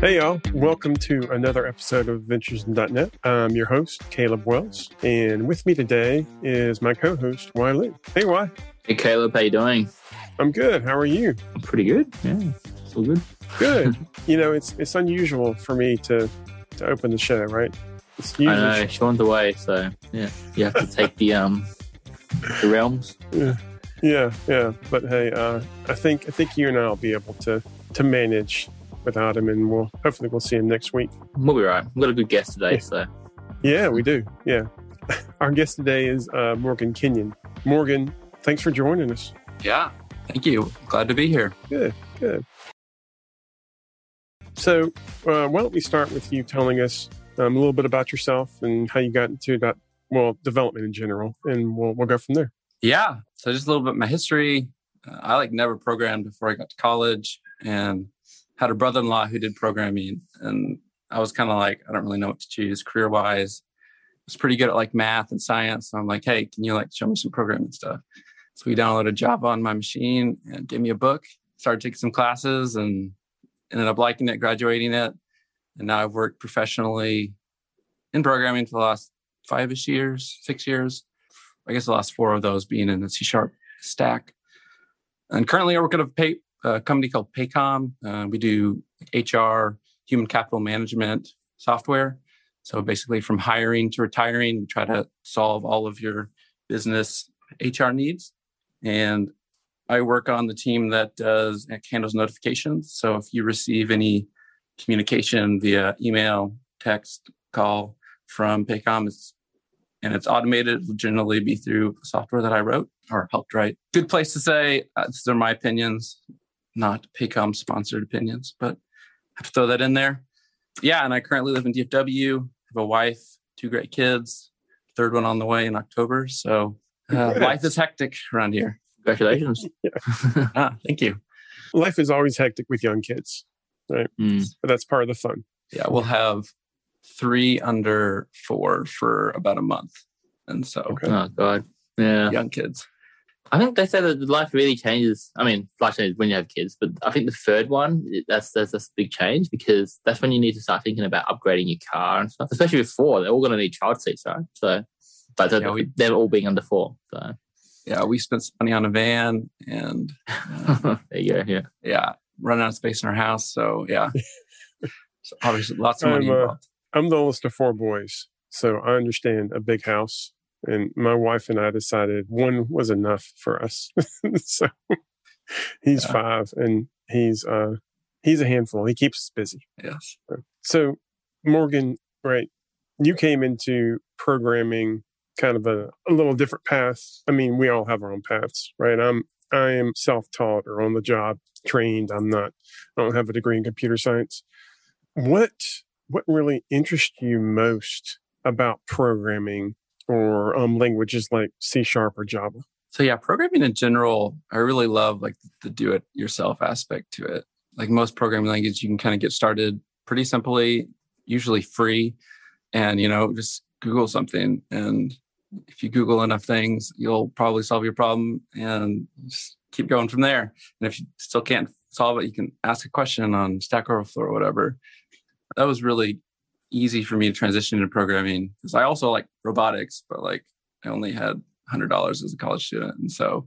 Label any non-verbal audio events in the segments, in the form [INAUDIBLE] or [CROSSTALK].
Hey, y'all. Welcome to another episode of Ventures.net. I'm your host, Caleb Wells. And with me today is my co host, Wai Lee. Hey, Wai. Hey, Caleb. How you doing? I'm good. How are you? I'm pretty good. Yeah, it's all good. Good. [LAUGHS] you know, it's it's unusual for me to, to open the show, right? It's usually... I know. Sean's away, so yeah, you have to take the um the realms. Yeah. Yeah, yeah. But hey, uh, I think I think you and I'll be able to to manage without him, and we'll hopefully we'll see him next week. We'll be right. We've got a good guest today, yeah. so yeah, we do. Yeah, [LAUGHS] our guest today is uh, Morgan Kenyon. Morgan, thanks for joining us. Yeah, thank you. Glad to be here. Good, good. So, uh, why don't we start with you telling us um, a little bit about yourself and how you got into that, well, development in general, and we'll we'll go from there. Yeah. So just a little bit of my history. Uh, I like never programmed before I got to college, and had a brother-in-law who did programming and I was kind of like, I don't really know what to choose career wise. I was pretty good at like math and science. So I'm like, hey, can you like show me some programming stuff? So we downloaded Java on my machine and gave me a book, started taking some classes and ended up liking it, graduating it. And now I've worked professionally in programming for the last five ish years, six years. I guess the last four of those being in the C sharp stack. And currently I work at a pay, a company called Paycom. Uh, we do HR, human capital management software. So basically, from hiring to retiring, we try to solve all of your business HR needs. And I work on the team that does handles notifications. So if you receive any communication via email, text, call from Paycom, it's and it's automated. Will generally be through software that I wrote or helped write. Good place to say uh, these are my opinions not Paycom sponsored opinions, but I have to throw that in there. Yeah, and I currently live in DFW, have a wife, two great kids, third one on the way in October. So uh, life is hectic around here. Congratulations. [LAUGHS] ah, thank you. Life is always hectic with young kids, right? Mm. But that's part of the fun. Yeah, we'll have three under four for about a month. And so, okay. oh, God. Yeah. Young kids. I think they say that life really changes. I mean, life changes when you have kids, but I think the third one that's that's, that's a big change because that's when you need to start thinking about upgrading your car and stuff. Especially with four, they're all going to need child seats, right? So, but yeah, we, they're all being under four. So, yeah, we spent some money on a van, and uh, [LAUGHS] there you go. Yeah, yeah, running out of space in our house. So, yeah, [LAUGHS] so obviously lots of money I'm, uh, I'm the oldest of four boys, so I understand a big house and my wife and I decided one was enough for us. [LAUGHS] so he's yeah. five and he's uh he's a handful. He keeps us busy. Yes. So Morgan, right, you came into programming kind of a, a little different path. I mean, we all have our own paths, right? I'm I am self-taught or on the job trained. I'm not I don't have a degree in computer science. What what really interests you most about programming or um, languages like C sharp or Java? So yeah, programming in general, I really love like the do it yourself aspect to it. Like most programming languages, you can kind of get started pretty simply, usually free, and you know just Google something, and if you Google enough things, you'll probably solve your problem and just keep going from there. And if you still can't solve it, you can ask a question on Stack Overflow or whatever. That was really easy for me to transition into programming because I also like robotics, but like I only had hundred dollars as a college student, and so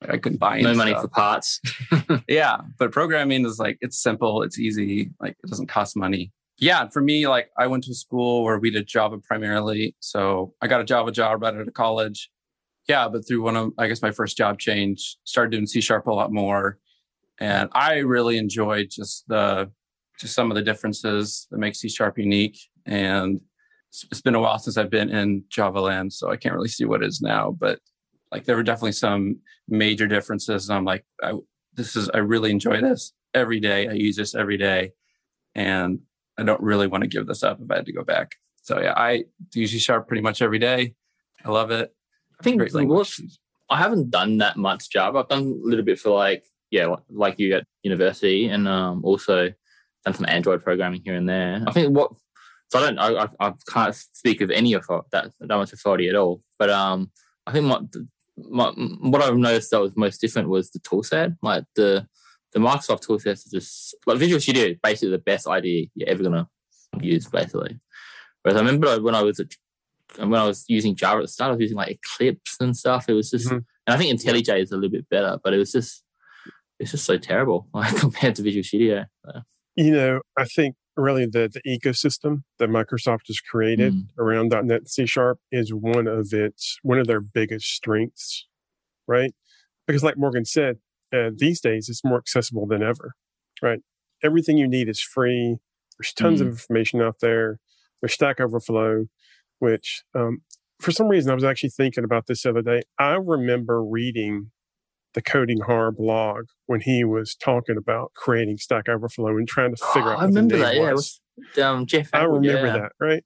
like, I couldn't buy no money stuff. for parts. [LAUGHS] yeah, but programming is like it's simple, it's easy, like it doesn't cost money. Yeah, for me, like I went to a school where we did Java primarily, so I got a Java job right out of college. Yeah, but through one of I guess my first job change, started doing C sharp a lot more, and I really enjoyed just the just some of the differences that make C sharp unique. And it's been a while since I've been in Java land, so I can't really see what it is now. But like there were definitely some major differences. And I'm like, I, this is I really enjoy this every day. I use this every day, and I don't really want to give this up if I had to go back. So yeah, I use C sharp pretty much every day. I love it. I think I haven't done that much Java. I've done a little bit for like yeah, like you at university, and um, also done some Android programming here and there. I think what so I don't I, I can't speak of any of that that much authority at all. But um, I think what my, what I've noticed that was most different was the tool set, like the the Microsoft tool set is just like Visual Studio is basically the best IDE you're ever gonna use, basically. Whereas I remember when I was at, when I was using Java at the start, I was using like Eclipse and stuff. It was just, mm-hmm. and I think IntelliJ is a little bit better, but it was just, it's just so terrible [LAUGHS] like, compared to Visual Studio. So. You know, I think really the, the ecosystem that Microsoft has created mm. around .NET C Sharp is one of its one of their biggest strengths, right? Because like Morgan said, uh, these days it's more accessible than ever, right? Everything you need is free. There's tons mm. of information out there. There's Stack Overflow, which um, for some reason I was actually thinking about this the other day. I remember reading the Coding Horror blog when he was talking about creating Stack Overflow and trying to figure oh, out. I remember that. Yeah, was um, Jeff. I remember yeah. that. Right,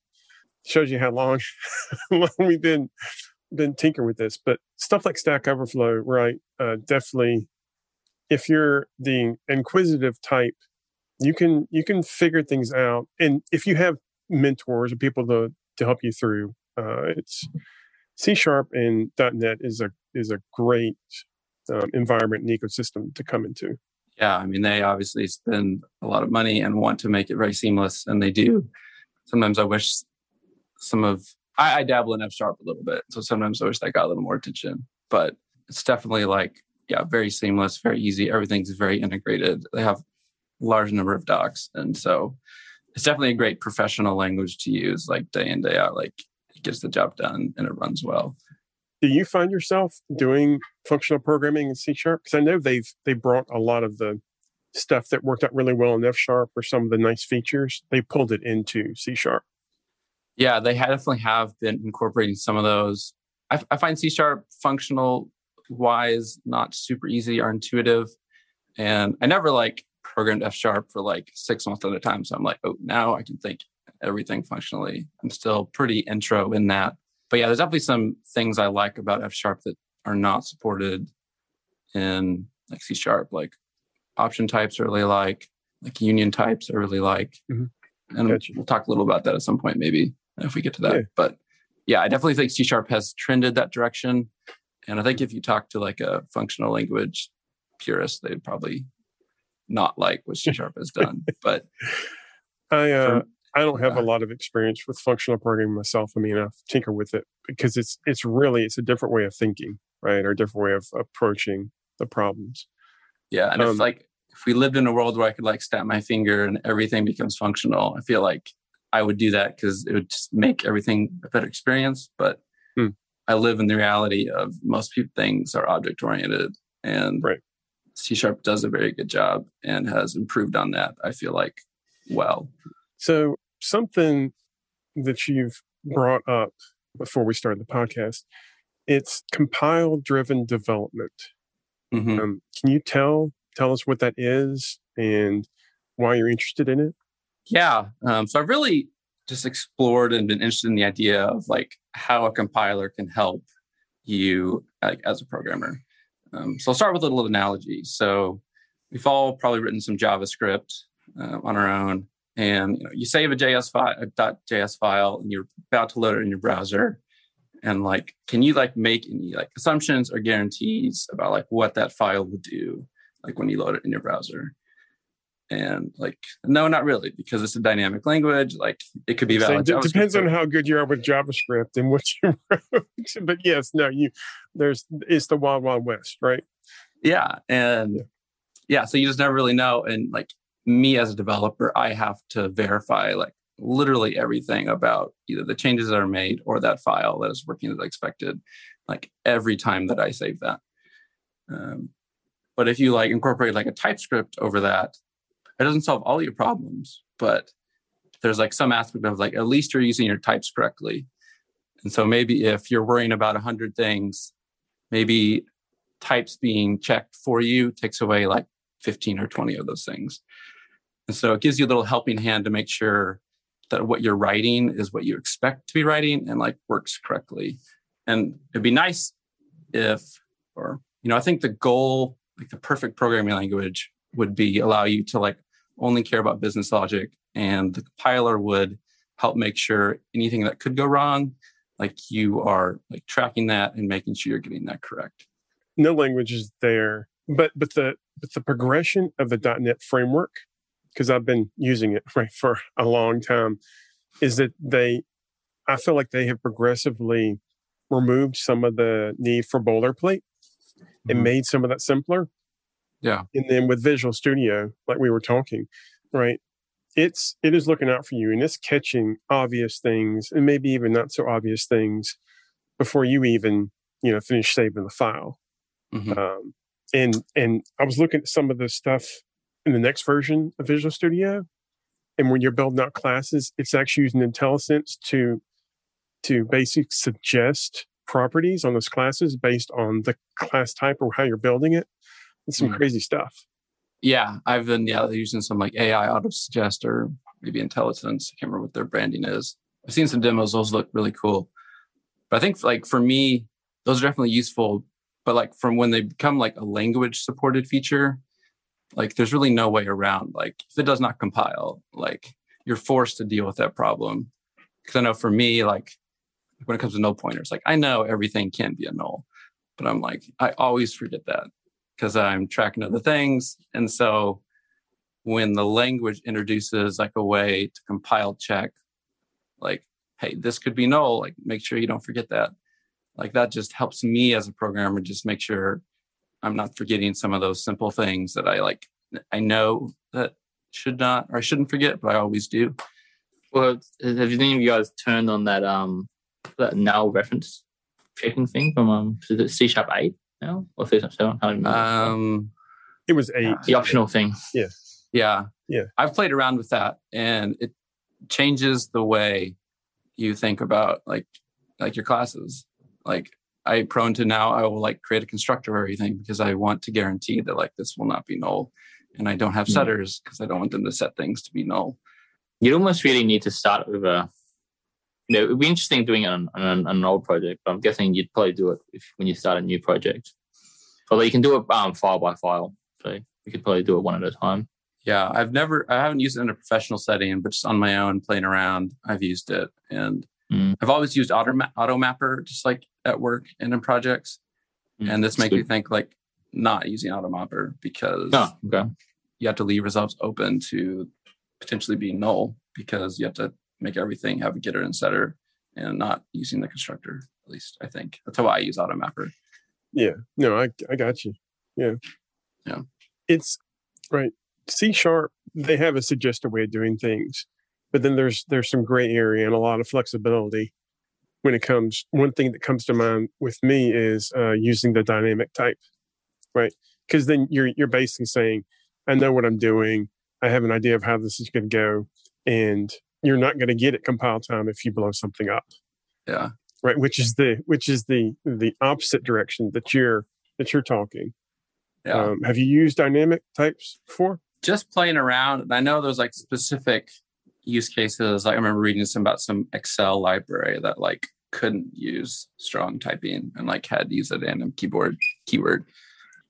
shows you how long, [LAUGHS] long we've been been tinkering with this. But stuff like Stack Overflow, right? Uh, definitely, if you're the inquisitive type, you can you can figure things out, and if you have mentors or people to to help you through, uh, it's C sharp and .NET is a is a great um, environment and ecosystem to come into. Yeah, I mean, they obviously spend a lot of money and want to make it very seamless, and they do. Sometimes I wish some of I, I dabble in F sharp a little bit, so sometimes I wish that got a little more attention. But it's definitely like yeah, very seamless, very easy. Everything's very integrated. They have a large number of docs, and so it's definitely a great professional language to use, like day in day out. Like it gets the job done and it runs well do you find yourself doing functional programming in C sharp? Because I know they've they brought a lot of the stuff that worked out really well in F sharp or some of the nice features. They pulled it into C sharp. Yeah, they definitely have been incorporating some of those. I, I find C sharp functional wise not super easy or intuitive, and I never like programmed F sharp for like six months at a time. So I'm like, oh, now I can think everything functionally. I'm still pretty intro in that but yeah, there's definitely some things I like about F sharp that are not supported in like C sharp, like option types I really like, like union types I really like. Mm-hmm. And gotcha. we'll talk a little about that at some point, maybe if we get to that. Yeah. But yeah, I definitely think C sharp has trended that direction. And I think if you talk to like a functional language purist, they'd probably not like what C sharp has [LAUGHS] done. But I uh, I don't have a lot of experience with functional programming myself. I mean, I tinker with it because it's it's really it's a different way of thinking, right, or a different way of approaching the problems. Yeah, and um, if like if we lived in a world where I could like snap my finger and everything becomes functional, I feel like I would do that because it would just make everything a better experience. But hmm. I live in the reality of most people things are object oriented, and right. C sharp does a very good job and has improved on that. I feel like well. So something that you've brought up before we started the podcast. It's compile driven development. Mm-hmm. Um, can you tell tell us what that is and why you're interested in it? Yeah. Um, so I've really just explored and been interested in the idea of like how a compiler can help you like, as a programmer. Um, so I'll start with a little analogy. So we've all probably written some JavaScript uh, on our own and you know you save a JS file, a .js file, and you're about to load it in your browser. And like, can you like make any like assumptions or guarantees about like what that file would do, like when you load it in your browser? And like, no, not really, because it's a dynamic language. Like, it could be valid. So it depends on how good you are with JavaScript and what you [LAUGHS] wrote. but yes, no, you there's it's the wild wild west, right? Yeah, and yeah. yeah, so you just never really know. And like, me as a developer, I have to verify like literally everything about either the changes that are made or that file that is working as expected, like every time that I save that. Um, but if you like incorporate like a TypeScript over that, it doesn't solve all your problems, but there's like some aspect of like at least you're using your types correctly. And so maybe if you're worrying about a hundred things, maybe types being checked for you takes away like 15 or 20 of those things. And so it gives you a little helping hand to make sure that what you're writing is what you expect to be writing and like works correctly. And it'd be nice if, or, you know, I think the goal, like the perfect programming language would be allow you to like only care about business logic and the compiler would help make sure anything that could go wrong, like you are like tracking that and making sure you're getting that correct. No language is there but but the but the progression of the .NET framework, because I've been using it right for a long time, is that they, I feel like they have progressively removed some of the need for boilerplate mm-hmm. and made some of that simpler. Yeah. And then with Visual Studio, like we were talking, right? It's it is looking out for you and it's catching obvious things and maybe even not so obvious things before you even you know finish saving the file. Mm-hmm. Um, and and I was looking at some of the stuff in the next version of Visual Studio, and when you're building out classes, it's actually using IntelliSense to to basically suggest properties on those classes based on the class type or how you're building it. It's some mm. crazy stuff. Yeah, I've been yeah using some like AI auto suggest or maybe IntelliSense. I can't remember what their branding is. I've seen some demos; those look really cool. But I think like for me, those are definitely useful but like from when they become like a language supported feature like there's really no way around like if it does not compile like you're forced to deal with that problem. Because i know for me like when it comes to null pointers like i know everything can be a null but i'm like i always forget that because i'm tracking other things. And so when the language introduces like a way to compile check like hey this could be null like make sure you don't forget that. Like that just helps me as a programmer just make sure i'm not forgetting some of those simple things that i like i know that should not or i shouldn't forget but i always do. Well have any of you guys turned on that um that null reference checking thing from um c sharp 8 now or c sharp 7 I don't um it was 8 the optional thing. Yeah. Yeah. Yeah. I've played around with that and it changes the way you think about like like your classes. Like I prone to now I will like create a constructor or everything because I want to guarantee that like this will not be null. And I don't have hmm. setters because I don't want them to set things to be null. You'd almost really need to start with a you know, it'd be interesting doing it on, on, on an old project, but I'm guessing you'd probably do it if, when you start a new project. Although you can do it um, file by file. So you could probably do it one at a time. Yeah, I've never, I haven't used it in a professional setting, but just on my own playing around, I've used it. And Mm. I've always used Auto Automapper just like at work and in projects, mm. and this makes me think like not using Automapper because oh, okay. you have to leave results open to potentially be null because you have to make everything have a getter and setter and not using the constructor. At least I think that's how I use Automapper. Yeah, no, I I got you. Yeah, yeah. It's right. C sharp. They have a suggested way of doing things but then there's there's some gray area and a lot of flexibility when it comes one thing that comes to mind with me is uh, using the dynamic type right? Because then you're you're basically saying i know what i'm doing. I have an idea of how this is going to go and you're not going to get it compile time if you blow something up. Yeah. Right which is the which is the the opposite direction that you're that you're talking. Yeah. Um, have you used dynamic types before? Just playing around and i know there's like specific use cases. I remember reading some about some Excel library that like couldn't use strong typing and like had to use a random keyboard keyword.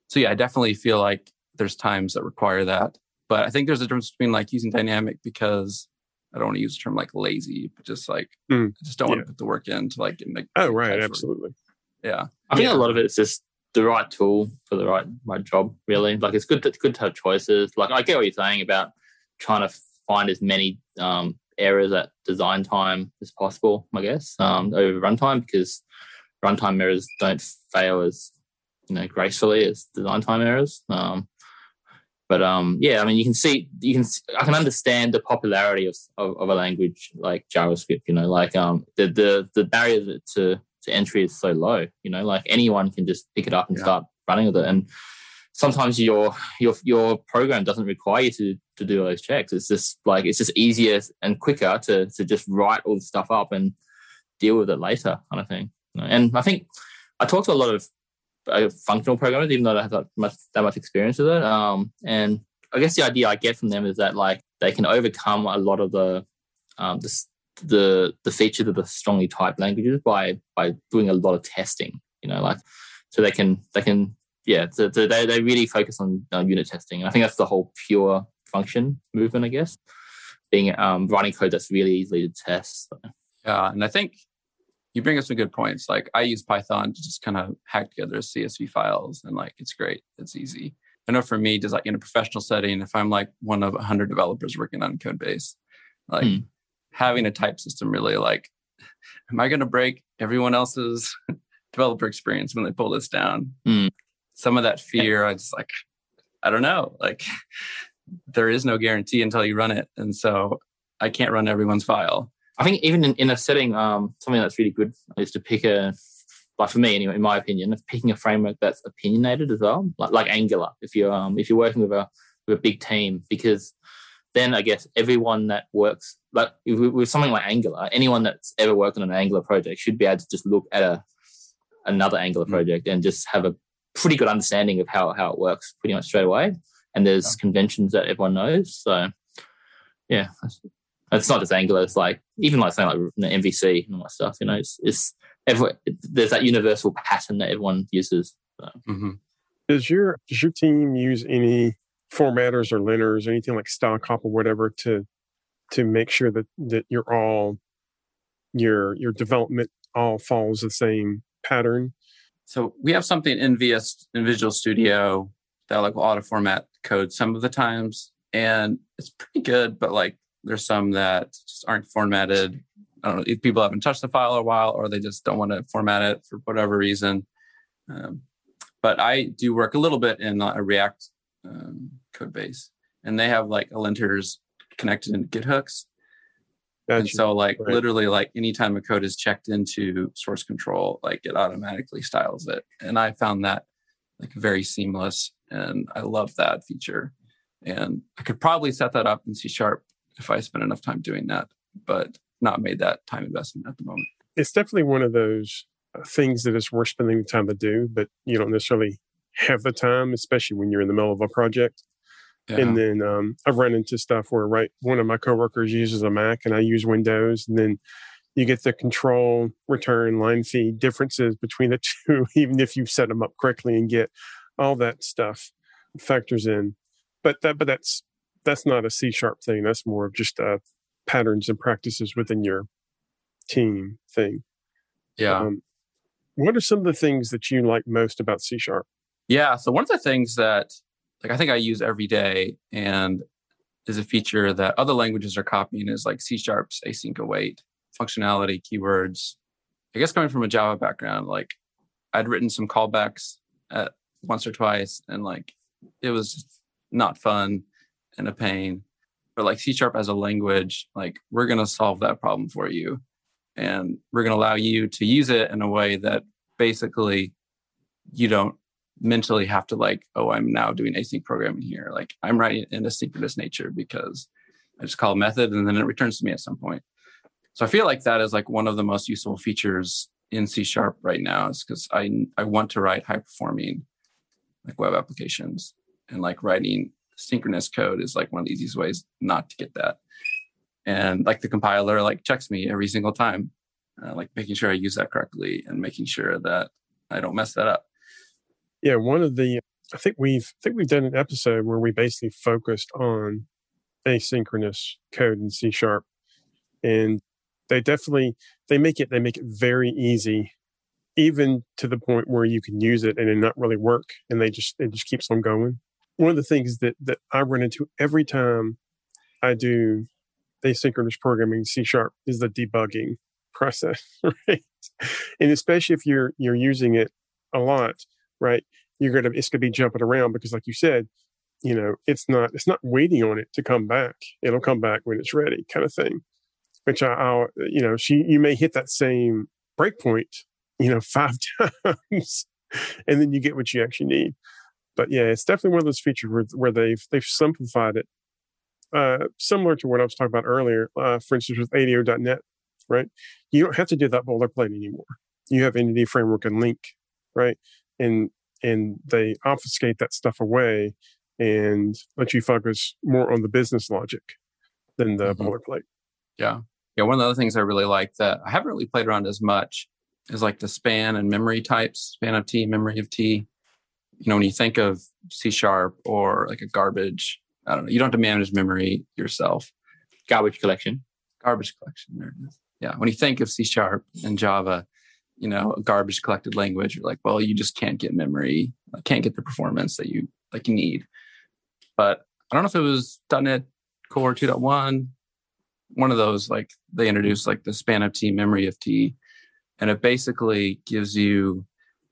So yeah, I definitely feel like there's times that require that. But I think there's a difference between like using dynamic because I don't want to use the term like lazy, but just like mm, I just don't yeah. want to put the work in to like make Oh right, absolutely. Yeah. I think yeah. a lot of it is just the right tool for the right right job, really. Like it's good to, it's good to have choices. Like I get what you're saying about trying to find as many um, errors at design time as possible, I guess, um, over runtime because runtime errors don't fail as you know gracefully as design time errors. Um, but um, yeah, I mean, you can see, you can, I can understand the popularity of, of, of a language like JavaScript. You know, like um, the the the barrier to to entry is so low. You know, like anyone can just pick it up and yeah. start running with it, and sometimes your your your program doesn't require you to to do those checks. It's just like it's just easier and quicker to to just write all the stuff up and deal with it later, kind of thing. And I think I talked to a lot of uh, functional programmers, even though I have that much that much experience with it. Um, and I guess the idea I get from them is that like they can overcome a lot of the um, the the the features of the strongly typed languages by by doing a lot of testing. You know, like so they can they can yeah, so, so they, they really focus on uh, unit testing. And I think that's the whole pure function movement, I guess, being um, writing code that's really easily to test. So. Yeah, and I think you bring up some good points. Like I use Python to just kind of hack together CSV files and like it's great. It's easy. I know for me, just like in a professional setting, if I'm like one of a hundred developers working on code base, like hmm. having a type system really like, am I going to break everyone else's [LAUGHS] developer experience when they pull this down? Hmm. Some of that fear, I just like, I don't know. Like [LAUGHS] there is no guarantee until you run it. And so I can't run everyone's file. I think even in, in a setting, um, something that's really good is to pick a, like for me anyway, in my opinion, of picking a framework that's opinionated as well, like, like Angular. If you're um, if you're working with a with a big team, because then I guess everyone that works like with something like Angular, anyone that's ever worked on an Angular project should be able to just look at a another Angular mm. project and just have a pretty good understanding of how how it works pretty much straight away. And there's yeah. conventions that everyone knows, so yeah, it's not just Angular. It's like even like something like you know, MVC and all that stuff. You know, it's, it's everyone, there's that universal pattern that everyone uses. So. Mm-hmm. Does your does your team use any formatters or linters or anything like StyleCop or whatever to to make sure that that you're all your your development all follows the same pattern? So we have something in VS in Visual Studio that like will auto format code some of the times, and it's pretty good. But like there's some that just aren't formatted. I don't know if people haven't touched the file a while or they just don't want to format it for whatever reason. Um, but I do work a little bit in a React um, code base, and they have like a linters connected into Git hooks. Gotcha. And so, like, right. literally, like, anytime a code is checked into source control, like, it automatically styles it. And I found that like very seamless, and I love that feature. And I could probably set that up in C sharp if I spent enough time doing that, but not made that time investment at the moment. It's definitely one of those uh, things that is worth spending the time to do, but you don't necessarily have the time, especially when you're in the middle of a project. Yeah. And then um, I've run into stuff where right one of my coworkers uses a Mac and I use Windows, and then you get the control return line feed differences between the [LAUGHS] two, even if you've set them up correctly and get all that stuff factors in. But that but that's that's not a C sharp thing. That's more of just uh, patterns and practices within your team thing. Yeah. Um, what are some of the things that you like most about C sharp? Yeah. So one of the things that like I think I use every day and is a feature that other languages are copying is like C sharp's async await functionality, keywords. I guess coming from a Java background, like I'd written some callbacks at once or twice and like it was not fun and a pain. But like C sharp as a language, like we're going to solve that problem for you. And we're going to allow you to use it in a way that basically you don't mentally have to like, oh, I'm now doing async programming here. Like I'm writing in a synchronous nature because I just call a method and then it returns to me at some point. So I feel like that is like one of the most useful features in C sharp right now is because I I want to write high performing like web applications and like writing synchronous code is like one of the easiest ways not to get that. And like the compiler like checks me every single time, uh, like making sure I use that correctly and making sure that I don't mess that up. Yeah, one of the I think we've I think we've done an episode where we basically focused on asynchronous code in C sharp, and they definitely they make it they make it very easy, even to the point where you can use it and it not really work, and they just it just keeps on going one of the things that that I run into every time I do asynchronous programming C sharp is the debugging process, [LAUGHS] right? And especially if you're you're using it a lot, right? You're gonna it's gonna be jumping around because like you said, you know, it's not it's not waiting on it to come back. It'll come back when it's ready, kind of thing. Which I, I'll you know, she you may hit that same breakpoint, you know, [LAUGHS] five times, and then you get what you actually need but yeah, it's definitely one of those features where, where they've they've simplified it, uh, similar to what I was talking about earlier. Uh, for instance, with ADO.NET, right? You don't have to do that boilerplate anymore. You have Entity Framework and LINQ, right? And and they obfuscate that stuff away and let you focus more on the business logic than the mm-hmm. boilerplate. Yeah. Yeah. One of the other things I really like that I haven't really played around as much is like the span and memory types, span of T, memory of T you know, when you think of C sharp or like a garbage, I don't know, you don't have to manage memory yourself. Garbage collection. Garbage collection. There it is. yeah, when you think of C sharp and Java, you know, a garbage collected language, you're like, well, you just can't get memory, uh, can't get the performance that you like you need. But I don't know if it was .NET Core 2.1, one of those like they introduced like the span of T memory of T, and it basically gives you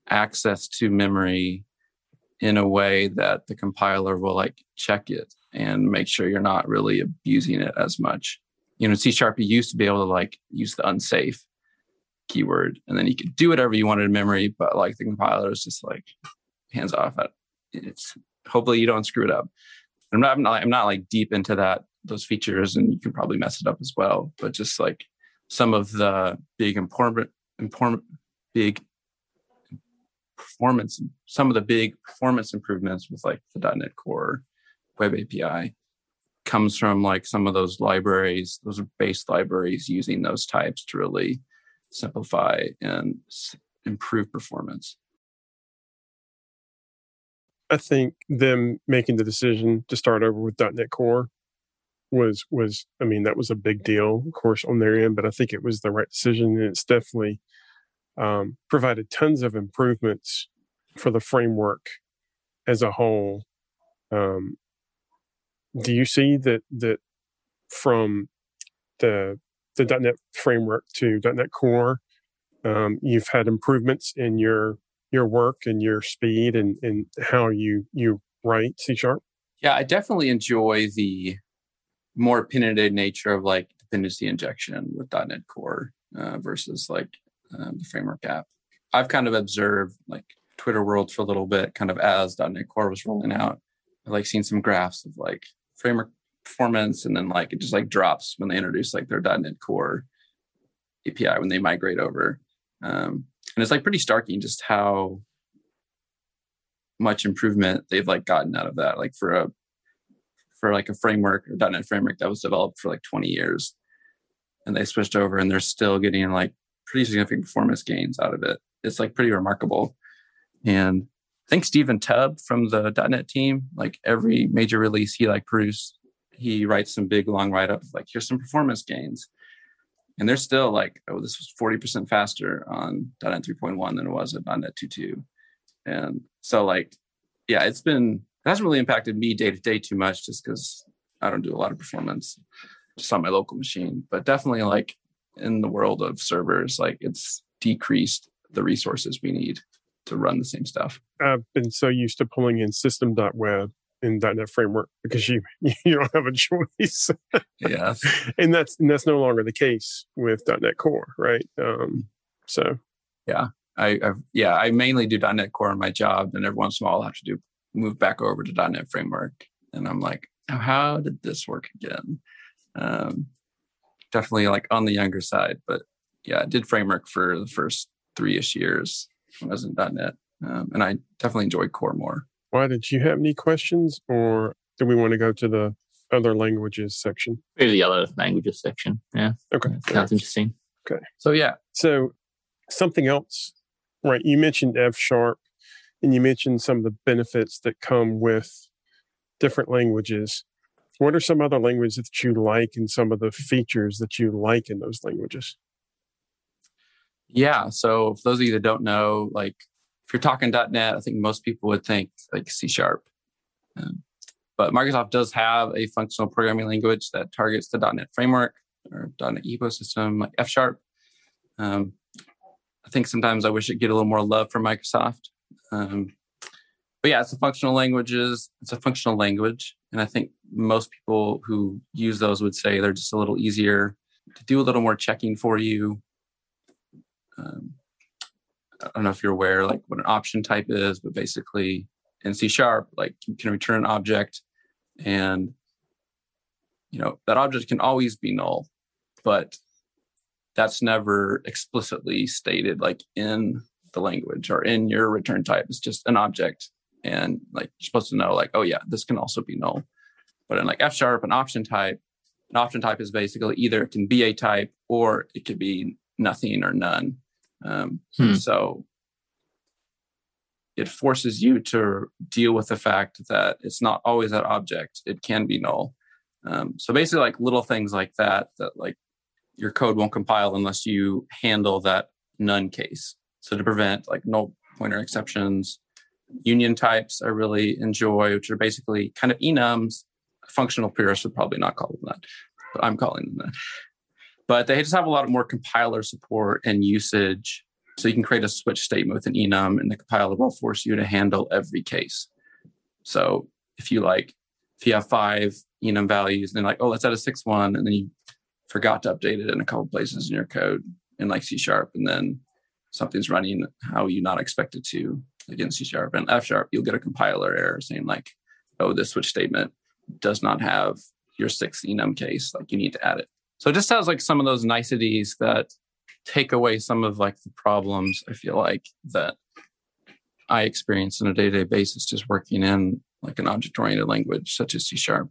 access to memory in a way that the compiler will like check it and make sure you're not really abusing it as much. You know, C sharp used to be able to like use the unsafe keyword and then you could do whatever you wanted in memory, but like the compiler is just like hands off. It's hopefully you don't screw it up. I'm not, I'm not, I'm not like deep into that those features, and you can probably mess it up as well. But just like some of the big important, important, big performance, some of the big performance improvements with like the .NET Core Web API comes from like some of those libraries, those are base libraries using those types to really simplify and improve performance. I think them making the decision to start over with .NET Core was was I mean that was a big deal, of course, on their end, but I think it was the right decision, and it's definitely um, provided tons of improvements for the framework as a whole. Um, do you see that that from the the .NET framework to .NET Core, um, you've had improvements in your your work and your speed and, and how you you write C sharp? Yeah, I definitely enjoy the more opinionated nature of like dependency injection with .NET Core uh, versus like um, the framework app. I've kind of observed like Twitter world for a little bit, kind of as .NET Core was rolling out. I've like seen some graphs of like framework performance, and then like it just like drops when they introduce like their .NET Core API when they migrate over. Um, and it's like pretty starking just how much improvement they've like gotten out of that. Like for a for like a framework or .NET framework that was developed for like 20 years, and they switched over and they're still getting like pretty significant performance gains out of it. It's like pretty remarkable. And I think Stephen Toub from the .NET team, like every major release he like produced, he writes some big long write up like here's some performance gains and they're still like, oh, this was 40% faster on .NET 3.1 than it was at .NET 2.2. And so like, yeah, it's been, it hasn't really impacted me day to day too much just because I don't do a lot of performance just on my local machine. But definitely like in the world of servers, like it's decreased the resources we need to run the same stuff. I've been so used to pulling in system.web in .NET framework because you [LAUGHS] you don't have a choice. yeah, [LAUGHS] and that's and that's no longer the case with .NET Core, right? Um, so yeah, I I've, yeah I mainly do .NET Core in my job, and every once in a while I'll have to do move back over to .NET framework, and I'm like, oh, how did this work again? Um, definitely like on the younger side, but yeah, I did framework for the first three ish years when I was in .NET, um, and I definitely enjoyed Core more. Wai did you have any questions, or do we want to go to the other languages section? Maybe the other languages section. Yeah. Okay. Sounds interesting. Okay. So yeah. So something else, right? You mentioned F sharp, and you mentioned some of the benefits that come with different languages. What are some other languages that you like, and some of the features that you like in those languages? Yeah. So for those of you that don't know, like if you're talking .NET, I think most people would think like C sharp. Um, but Microsoft does have a functional programming language that targets the .NET framework or .NET ecosystem, like F sharp. Um, I think sometimes I wish it get a little more love from Microsoft. Um, but yeah, it's a functional languages. It's a functional language, and I think most people who use those would say they're just a little easier to do a little more checking for you. Um, I don't know if you're aware, like what an option type is, but basically in C sharp, like you can return an object and you know that object can always be null, but that's never explicitly stated like in the language or in your return type. It's just an object. And like you're supposed to know, like, oh yeah, this can also be null. But in like F sharp, an option type, an option type is basically either it can be a type or it could be nothing or none. Um, hmm. So it forces you to deal with the fact that it's not always that object; it can be null. Um, so basically, like little things like that, that like your code won't compile unless you handle that none case. So to prevent like null pointer exceptions, union types I really enjoy, which are basically kind of enums. Functional purists would probably not call them that, but I'm calling them that. But they just have a lot more compiler support and usage. So you can create a switch statement with an enum, and the compiler will force you to handle every case. So if you like, if you have five enum values, and like, oh, let's add a sixth one, and then you forgot to update it in a couple places in your code in like C sharp, and then something's running how you not expected to, like in C sharp and F sharp, you'll get a compiler error saying like, oh, this switch statement does not have your sixth enum case, like you need to add it. So it just has like some of those niceties that take away some of like the problems I feel like that I experience on a day-to-day basis just working in like an object-oriented language such as C sharp.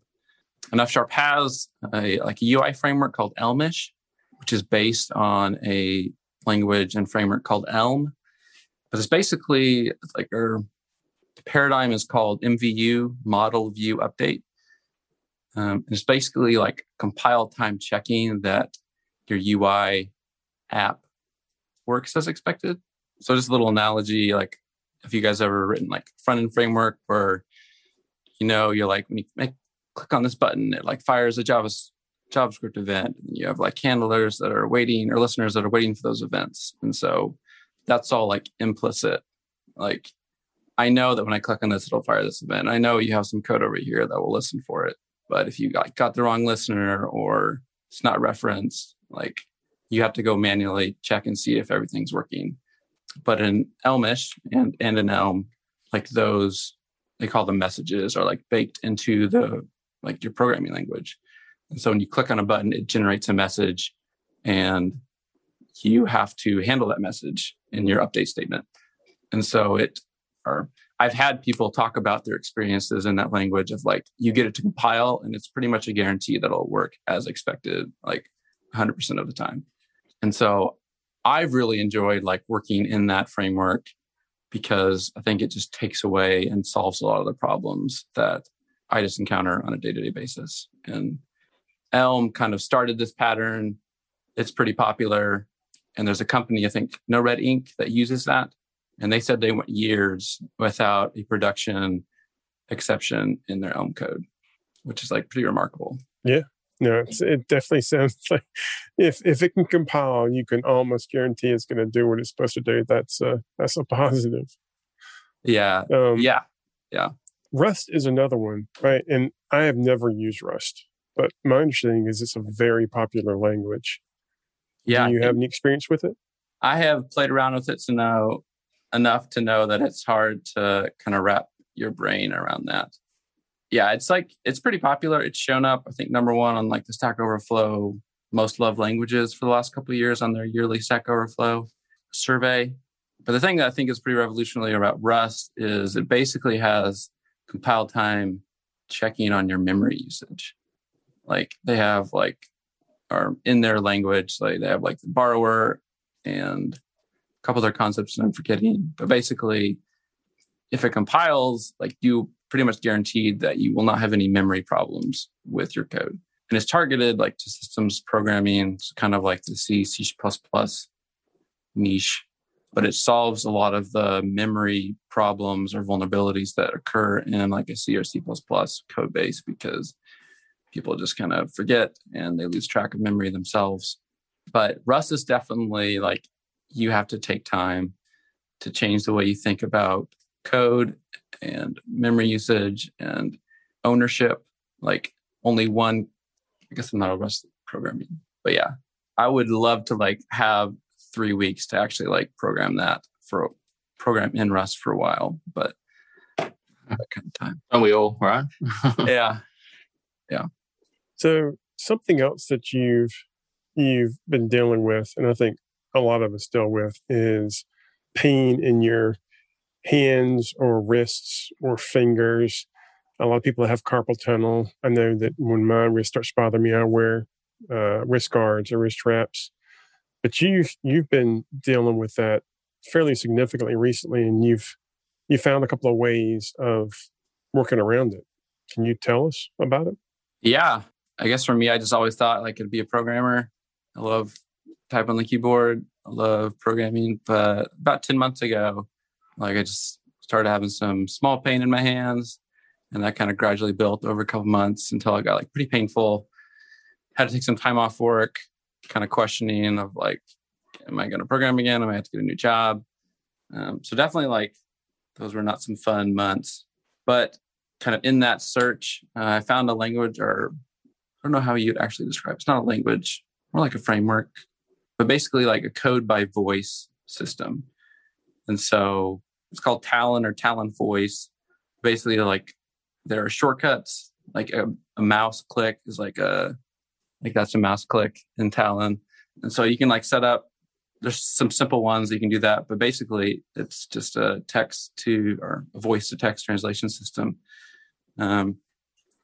And F sharp has a like a UI framework called Elmish, which is based on a language and framework called Elm. But it's basically like our paradigm is called MVU, Model View Update. Um, it's basically like compile time checking that your UI app works as expected. So just a little analogy, like if you guys ever written like front end framework where you know you're like when you make click on this button, it like fires a Java JavaScript event. And you have like handlers that are waiting or listeners that are waiting for those events. And so that's all like implicit. Like I know that when I click on this, it'll fire this event. I know you have some code over here that will listen for it. But if you got, got the wrong listener or it's not referenced, like you have to go manually check and see if everything's working. But in Elmish and, and in Elm, like those, they call them messages are like baked into the, like your programming language. And so when you click on a button, it generates a message and you have to handle that message in your update statement. And so it, or I've had people talk about their experiences in that language of like, you get it to compile and it's pretty much a guarantee that it'll work as expected, like 100% of the time. And so I've really enjoyed like working in that framework because I think it just takes away and solves a lot of the problems that I just encounter on a day to day basis. And Elm kind of started this pattern. It's pretty popular. And there's a company, I think, NoRedInk, that uses that. And they said they went years without a production exception in their Elm code, which is like pretty remarkable. Yeah. No, it definitely [LAUGHS] sounds like if if it can compile, you can almost guarantee it's going to do what it's supposed to do. That's a that's a [LAUGHS] positive. Yeah. Um, yeah. Yeah. Rust is another one, right? And I have never used Rust, but my understanding is it's a very popular language. Yeah. Do you have any experience with it? I have played around with it to know enough to know that it's hard to kind of wrap your brain around that. Yeah, it's like it's pretty popular. It's shown up, I think, number one on like the Stack Overflow most loved languages for the last couple years on their yearly Stack Overflow survey. But the thing that I think is pretty revolutionary about Rust is it basically has compile time checking on your memory usage. Like they have like are in their language, like they have like the borrower and couple other concepts that I'm forgetting. But basically, if it compiles, like you pretty much guaranteed that you will not have any memory problems with your code. And it's targeted like to systems programming, it's kind of like the C, C niche, but it solves a lot of the memory problems or vulnerabilities that occur in like a C or C code base because people just kind of forget and they lose track of memory themselves. But Rust is definitely like you have to take time to change the way you think about code and memory usage and ownership. Like only one, I guess I'm not a Rust programming, but yeah, I would love to like have three weeks to actually like program that for program in Rust for a while, but that kind of time. And we all, right? [LAUGHS] yeah. Yeah. So something else that you've you've been dealing with, and I think a lot of us deal with, is pain in your hands or wrists or fingers. A lot of people have carpal tunnel. I know that when my wrist starts bothering me, I wear uh, wrist guards or wrist straps. But you've you've been dealing with that fairly significantly recently, and you've you found a couple of ways of working around it. Can you tell us about it? Yeah, I guess for me, I just always thought like it'd be a programmer I love type on the keyboard. I love programming. But about 10 months ago, like I just started having some small pain in my hands. And that kind of gradually built over a couple months until I got like pretty painful. Had to take some time off work, kind of questioning of like, am I going to program again? Am I have to get a new job? Um, so definitely like those were not some fun months. But kind of in that search, uh, I found a language, or I don't know how you'd actually describe. It's not a language, more like a framework, but basically like a code by voice system. And so it's called Talon or Talon Voice. Basically, like there are shortcuts, like a, a mouse click is like a like that's a mouse click in Talon, and so you can like set up there's some simple ones you can do that, but basically it's just a text to or a voice to text translation system. Um,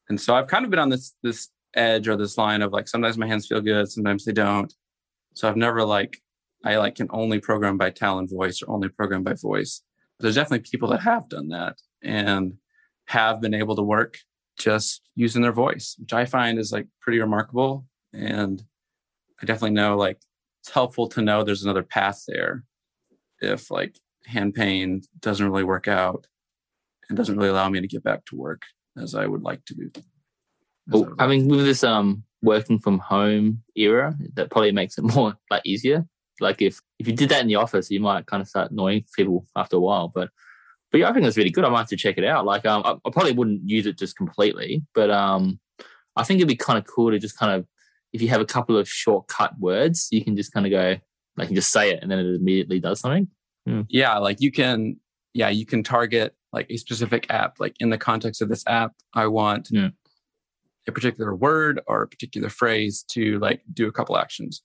and so I've kind of been on this this edge or this line of like sometimes my hands feel good, sometimes they don't. So I've never like I like can only program by Talon voice or only program by voice. But there's definitely people that have done that and have been able to work just using their voice, which I find is like pretty remarkable. And I definitely know like it's helpful to know there's another path there if like hand pain doesn't really work out and doesn't really allow me to get back to work as I would like to do. I mean, with this um working from home era, that probably makes it [LAUGHS] more like easier. Like if if you did that in the office, you might kind of start annoying people after a while. But but yeah, I think it's really good. I might have to check it out. Like um, I, I probably wouldn't use it just completely, but um, I think it'd be kind of cool to just kind of if you have a couple of shortcut words, you can just kind of go, like, you just say it and then it immediately does something. Yeah. yeah, like you can, yeah, you can target like a specific app. Like in the context of this app, I want yeah. A particular word or a particular phrase to like do a couple actions.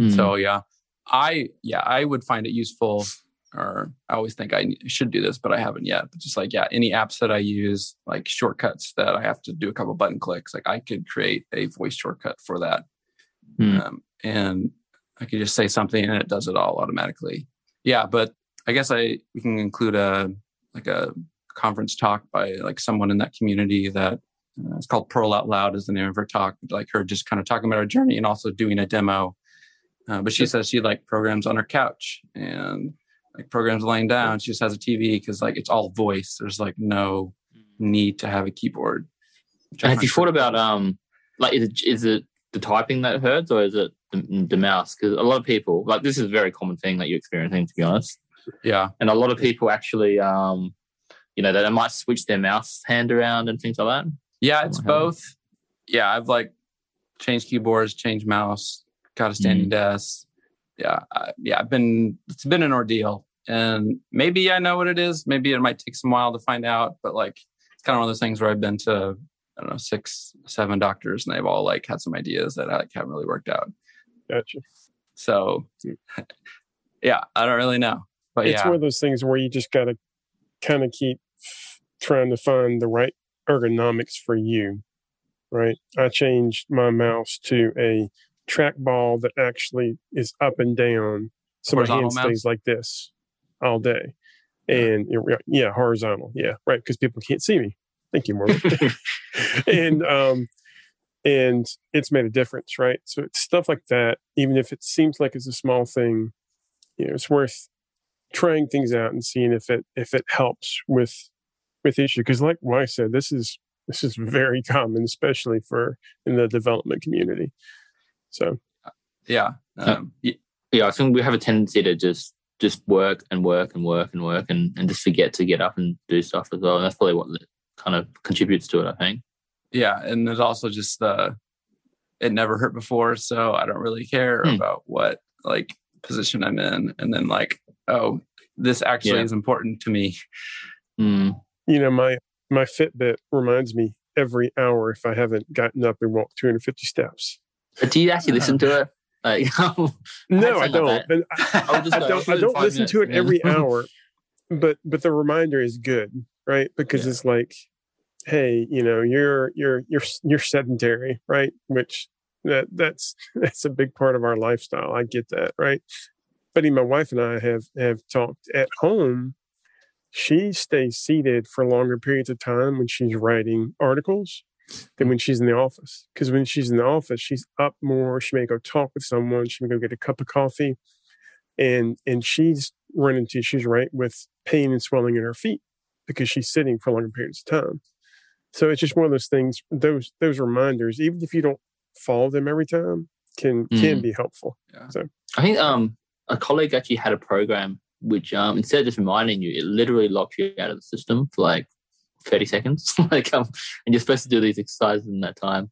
Mm. So yeah, I yeah I would find it useful. Or I always think I should do this, but I haven't yet. But just like yeah, any apps that I use, like shortcuts that I have to do a couple button clicks, like I could create a voice shortcut for that, mm. um, and I could just say something and it does it all automatically. Yeah, but I guess I we can include a like a conference talk by like someone in that community that uh, it's called Perl Out Loud is the name of her talk. Like her just kind of talking about her journey and also doing a demo. Uh, but she says she like programs on her couch and like programs laying down. She just has a TV because like it's all voice. There's like no need to have a keyboard. And have you thought about um like is it, is it the typing that hurts or is it the, the mouse? Because a lot of people like this is a very common thing that you're experiencing to be honest. Yeah. And a lot of people actually um you know, they might switch their mouse hand around and things like that. Yeah, it's both. Yeah, I've like changed keyboards, changed mouse, got a standing mm. desk. Yeah, I, yeah, I've been. It's been an ordeal, and maybe I know what it is. Maybe it might take some while to find out. But like, it's kind of one of those things where I've been to I don't know six, seven doctors, and they've all like had some ideas that I like haven't really worked out. Gotcha. So, [LAUGHS] yeah, I don't really know. But it's yeah. one of those things where you just got to kind of keep trying to find the right ergonomics for you, right? I changed my mouse to a trackball that actually is up and down. So horizontal my hand mouse? stays like this all day. And yeah, horizontal. Yeah, right. Because people can't see me. Thank you, Morgan. [LAUGHS] [LAUGHS] and um, and it's made a difference, right? So it's stuff like that. Even if it seems like it's a small thing, you know, it's worth trying things out and seeing if it if it helps with with issue because like I said, this is this is very common, especially for in the development community. So, yeah, um, yeah, I think we have a tendency to just just work and work and work and work and, and just forget to get up and do stuff as well. And that's probably what kind of contributes to it, I think. Yeah, and there's also just the it never hurt before, so I don't really care hmm. about what like position I'm in, and then like oh, this actually yeah. is important to me. Mm you know, my my Fitbit reminds me every hour if I haven't gotten up and walked 250 steps. Do you actually listen to it? Like, [LAUGHS] no, I [LAUGHS] don't. I, I, don't. I don't listen to it every hour, [LAUGHS] but but the reminder is good, right? Because yeah. it's like, hey, you know, you're you're you're you're sedentary, right? Which that that's that's a big part of our lifestyle. I get that, right? But my wife and I have have talked at home she stays seated for longer periods of time when she's writing articles. than when she's in the office. Because when she's in the office, she's up more. She may go talk with someone. She may go get a cup of coffee, and and she's running into issues right with pain and swelling in her feet because she's sitting for longer periods of time. So it's just one of those things. Those those reminders, even if you don't follow them every time, can can Mm. be helpful. Yeah. So I think um a colleague actually had a program which um instead of just reminding you, it literally locks you out of the system for like 30 seconds. [LAUGHS] like um and you're supposed to do these exercises in that time.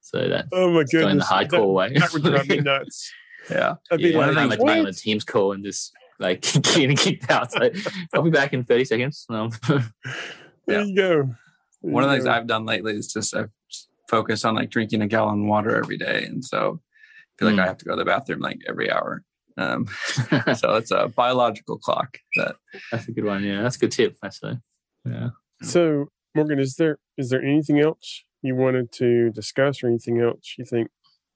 So that's Oh my going the hardcore that, way. that would drive me [LAUGHS] nuts. Yeah. I'd be yeah, one like, of the I'm things- like on a? Teams call and just like [LAUGHS] getting kicked out. So I'll be back in 30 seconds. Um, yeah. There you go. There One you of the things I've done lately is just I've focused on like drinking a gallon of water every day. And so I feel like Mm. I have to go to the bathroom like every hour. Um, [LAUGHS] so it's a biological clock that that's a good one. Yeah, that's a good tip, actually. Yeah. So, Morgan, is there is there anything else you wanted to discuss, or anything else you think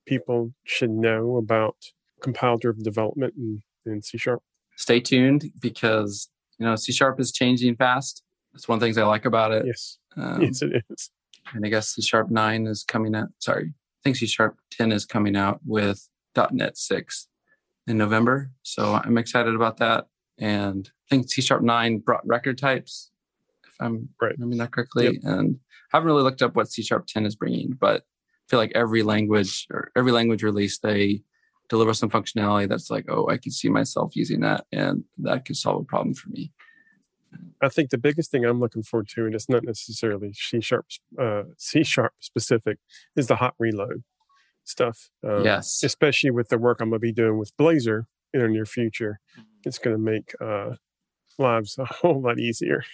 people should know about compile-driven development in, in C sharp? stay tuned because, you know, C sharp is changing fast. That's one of the things I like about it. Yes, Um, yes, it is. and I guess C sharp 9 is coming out. Sorry, I think C sharp 10 is coming out with .NET 6 in November. So I'm excited about that. And I think C sharp 9 brought record types, if I'm Right. remembering that correctly. And I haven't really looked up what C sharp 10 is bringing, but I feel like every language or every language release, they deliver some functionality that's like, oh, I can see myself using that and that could solve a problem for me. I think the biggest thing I'm looking forward to, and it's not necessarily C sharp, uh, C sharp specific, is the hot reload stuff. Um, yes. especially with the work I'm going to be doing with Blazor in the near future. It's going to make uh, lives a [LAUGHS] whole lot easier.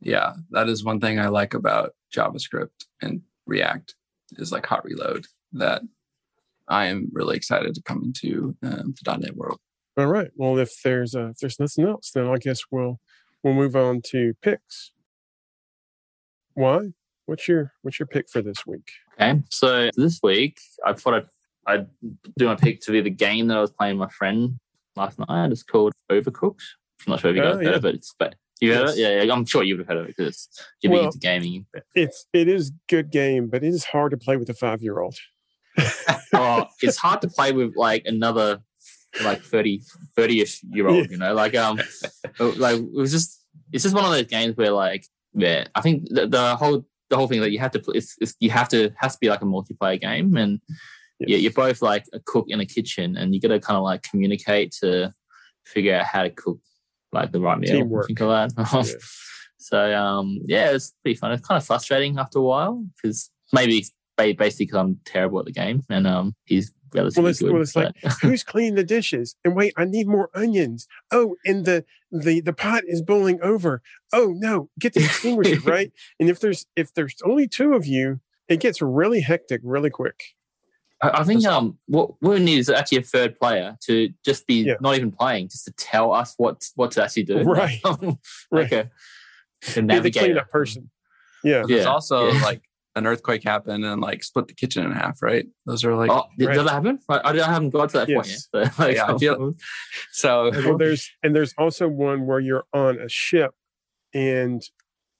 yeah that is one thing i like about javascript and react is like hot reload that i am really excited to come into um, the net world All right. Well, if there's uh, if there's nothing else, then I guess we'll we'll move on to picks. Wai? What's your what's your pick for this week? Okay. So this week, I thought I'd, I'd do my pick to be the game that I was playing with my friend last night. It's called Overcooked. I'm not sure if you guys Oh, heard yeah. of it. It's, but you heard Yes. it? Yeah, yeah, I'm sure you've heard of it because you're Well- into gaming. But, It's it is good game, but it is hard to play with a five year old. [LAUGHS] oh, it's hard to play with like another like 30 30ish year old, you know, like um [LAUGHS] like it was just it's just one of those games where like yeah, I think the, the whole the whole thing that you have to it's, it's, you have to has to be like a multiplayer game and yeah, you're both like a cook in a kitchen and you got to kind of like communicate to figure out how to cook like the right meal Teamwork. think of that [LAUGHS] Yeah. so um yeah it's pretty fun it's kind of frustrating after a while because maybe basically basically 'cause i'm terrible at the game and um he's relatively Well, it's, good well, it's like who's [LAUGHS] cleaning the dishes? And wait, I need more onions. Oh, and the the the pot is boiling over. Oh no, get the extinguisher [LAUGHS] right. And if there's if there's only two of you, it gets really hectic really quick. I, I think um what what we need is actually a third player to just be Yeah. not even playing, just to tell us what what to actually do. [LAUGHS] Right. like a, a Be the cleanup person. Yeah. there's Yeah, also yeah. like an earthquake happened and like split the kitchen in half right those are like oh, did, Right. did that happen? I, I haven't got to that point yet. So, like, Yeah, I feel- so Well, there's and there's also one where you're on a ship, and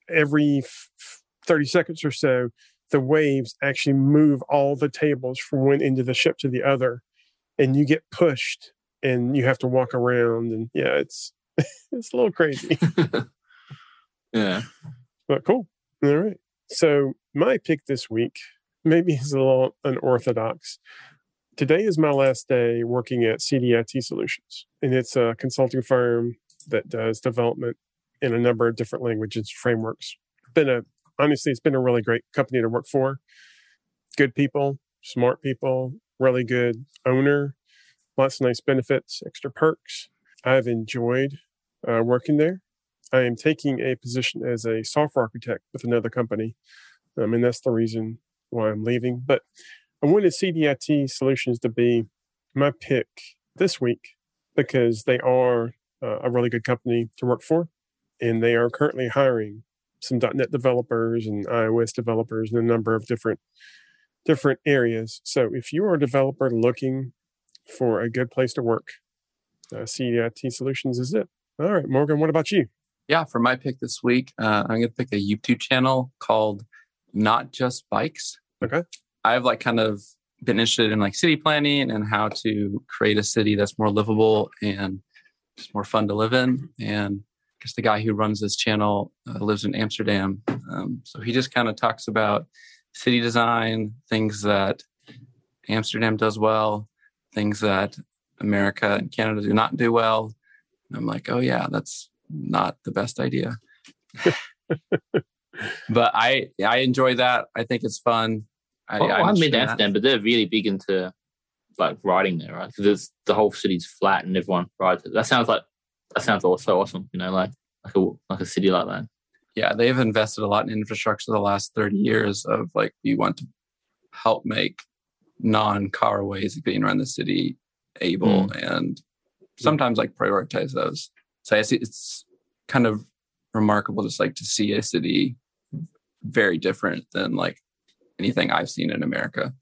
every f- f- thirty seconds or so, the waves actually move all the tables from one end of the ship to the other, and you get pushed, and you have to walk around, and yeah, it's [LAUGHS] it's a little crazy, [LAUGHS] yeah. but cool. All right. So my pick this week maybe is a little unorthodox. Today is my last day working at CDIT Solutions, and it's a consulting firm that does development in a number of different languages frameworks. Been a honestly, it's been a really great company to work for. Good people, smart people, really good owner, lots of nice benefits, extra perks. I've enjoyed uh, working there. I am taking a position as a software architect with another company, um, and that's the reason why I'm leaving. But I wanted CDIT Solutions to be my pick this week because they are uh, a really good company to work for, and they are currently hiring some .NET developers and iOS developers in a number of different different areas. So if you are a developer looking for a good place to work, uh, CDIT Solutions is it. All right, Morgan, what about you? yeah for my pick this week uh, i'm going to pick a youtube channel called not just bikes. Okay. I've like kind of been interested in like city planning and how to create a city that's more livable and just more fun to live in. And because the guy who runs this channel uh, lives in Amsterdam, um, so he just kind of talks about city design, things that Amsterdam does well, things that America and Canada do not do well. And I'm like, oh yeah, that's not the best idea. [LAUGHS] [LAUGHS] but I I enjoy that. I think it's fun. I, Well, I, been to. Amsterdam, but they're really big into like riding there, right? Because the whole city's flat and everyone rides it. That sounds like that sounds also awesome. You know, like like a like a city like that. yeah, they've invested a lot in infrastructure the last 30 years of like we want to help make non-car ways of getting around the city able hmm. and sometimes like prioritize those. So it's, it's kind of remarkable just like to see a city very different than like anything I've seen in America.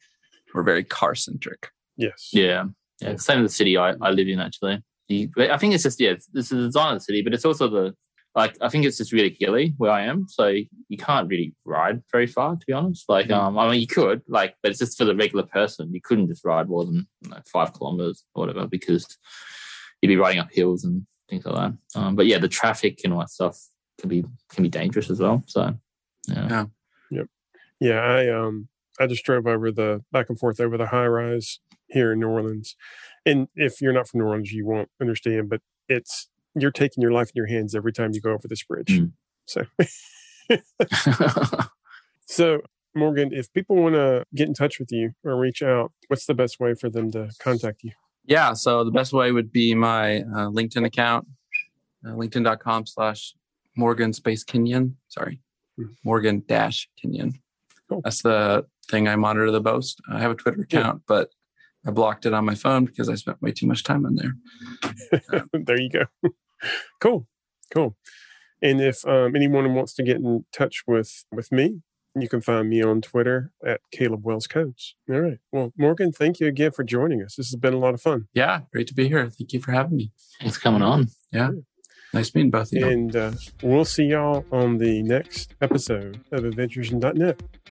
We're very car centric. Yes. Yeah, yeah. Same with the city I, I live in actually. The, I think it's just yeah, it's, it's the design of the city, but it's also the like I think it's just really hilly where I am, so you can't really ride very far to be honest. Like Mhm. um, I mean you could like, but it's just for the regular person. You couldn't just ride more than like five kilometers or whatever because you'd be riding up hills and things like that. Um, but yeah, the traffic and all that stuff can be can be dangerous as well. So yeah, Yeah, I um I just drove over the back and forth over the high rise here in New Orleans. And if you're not from New Orleans, you won't understand, but it's you're taking your life in your hands every time you go over this bridge. Mm. So [LAUGHS] so Morgan, if people want to get in touch with you or reach out, what's the best way for them to contact you? Yeah. So the best way would be my uh, LinkedIn account, uh, linkedin.com slash Morgan Space Kenyon. Sorry. Morgan dash Kenyon. Cool. That's the thing I monitor the most. I have a Twitter Yeah. account, but I blocked it on my phone because I spent way too much time on there. [LAUGHS] there you go. [LAUGHS] cool, cool. And if um, anyone wants to get in touch with with me, you can find me on Twitter at Caleb Wells Codes. All right. Well, Morgan, thank you again for joining us. This has been a lot of fun. Yeah. Great to be here. Thank you for having me. thanks for coming on. Nice meeting both of you. And uh, we'll see y'all on the next episode of Adventures in .NET.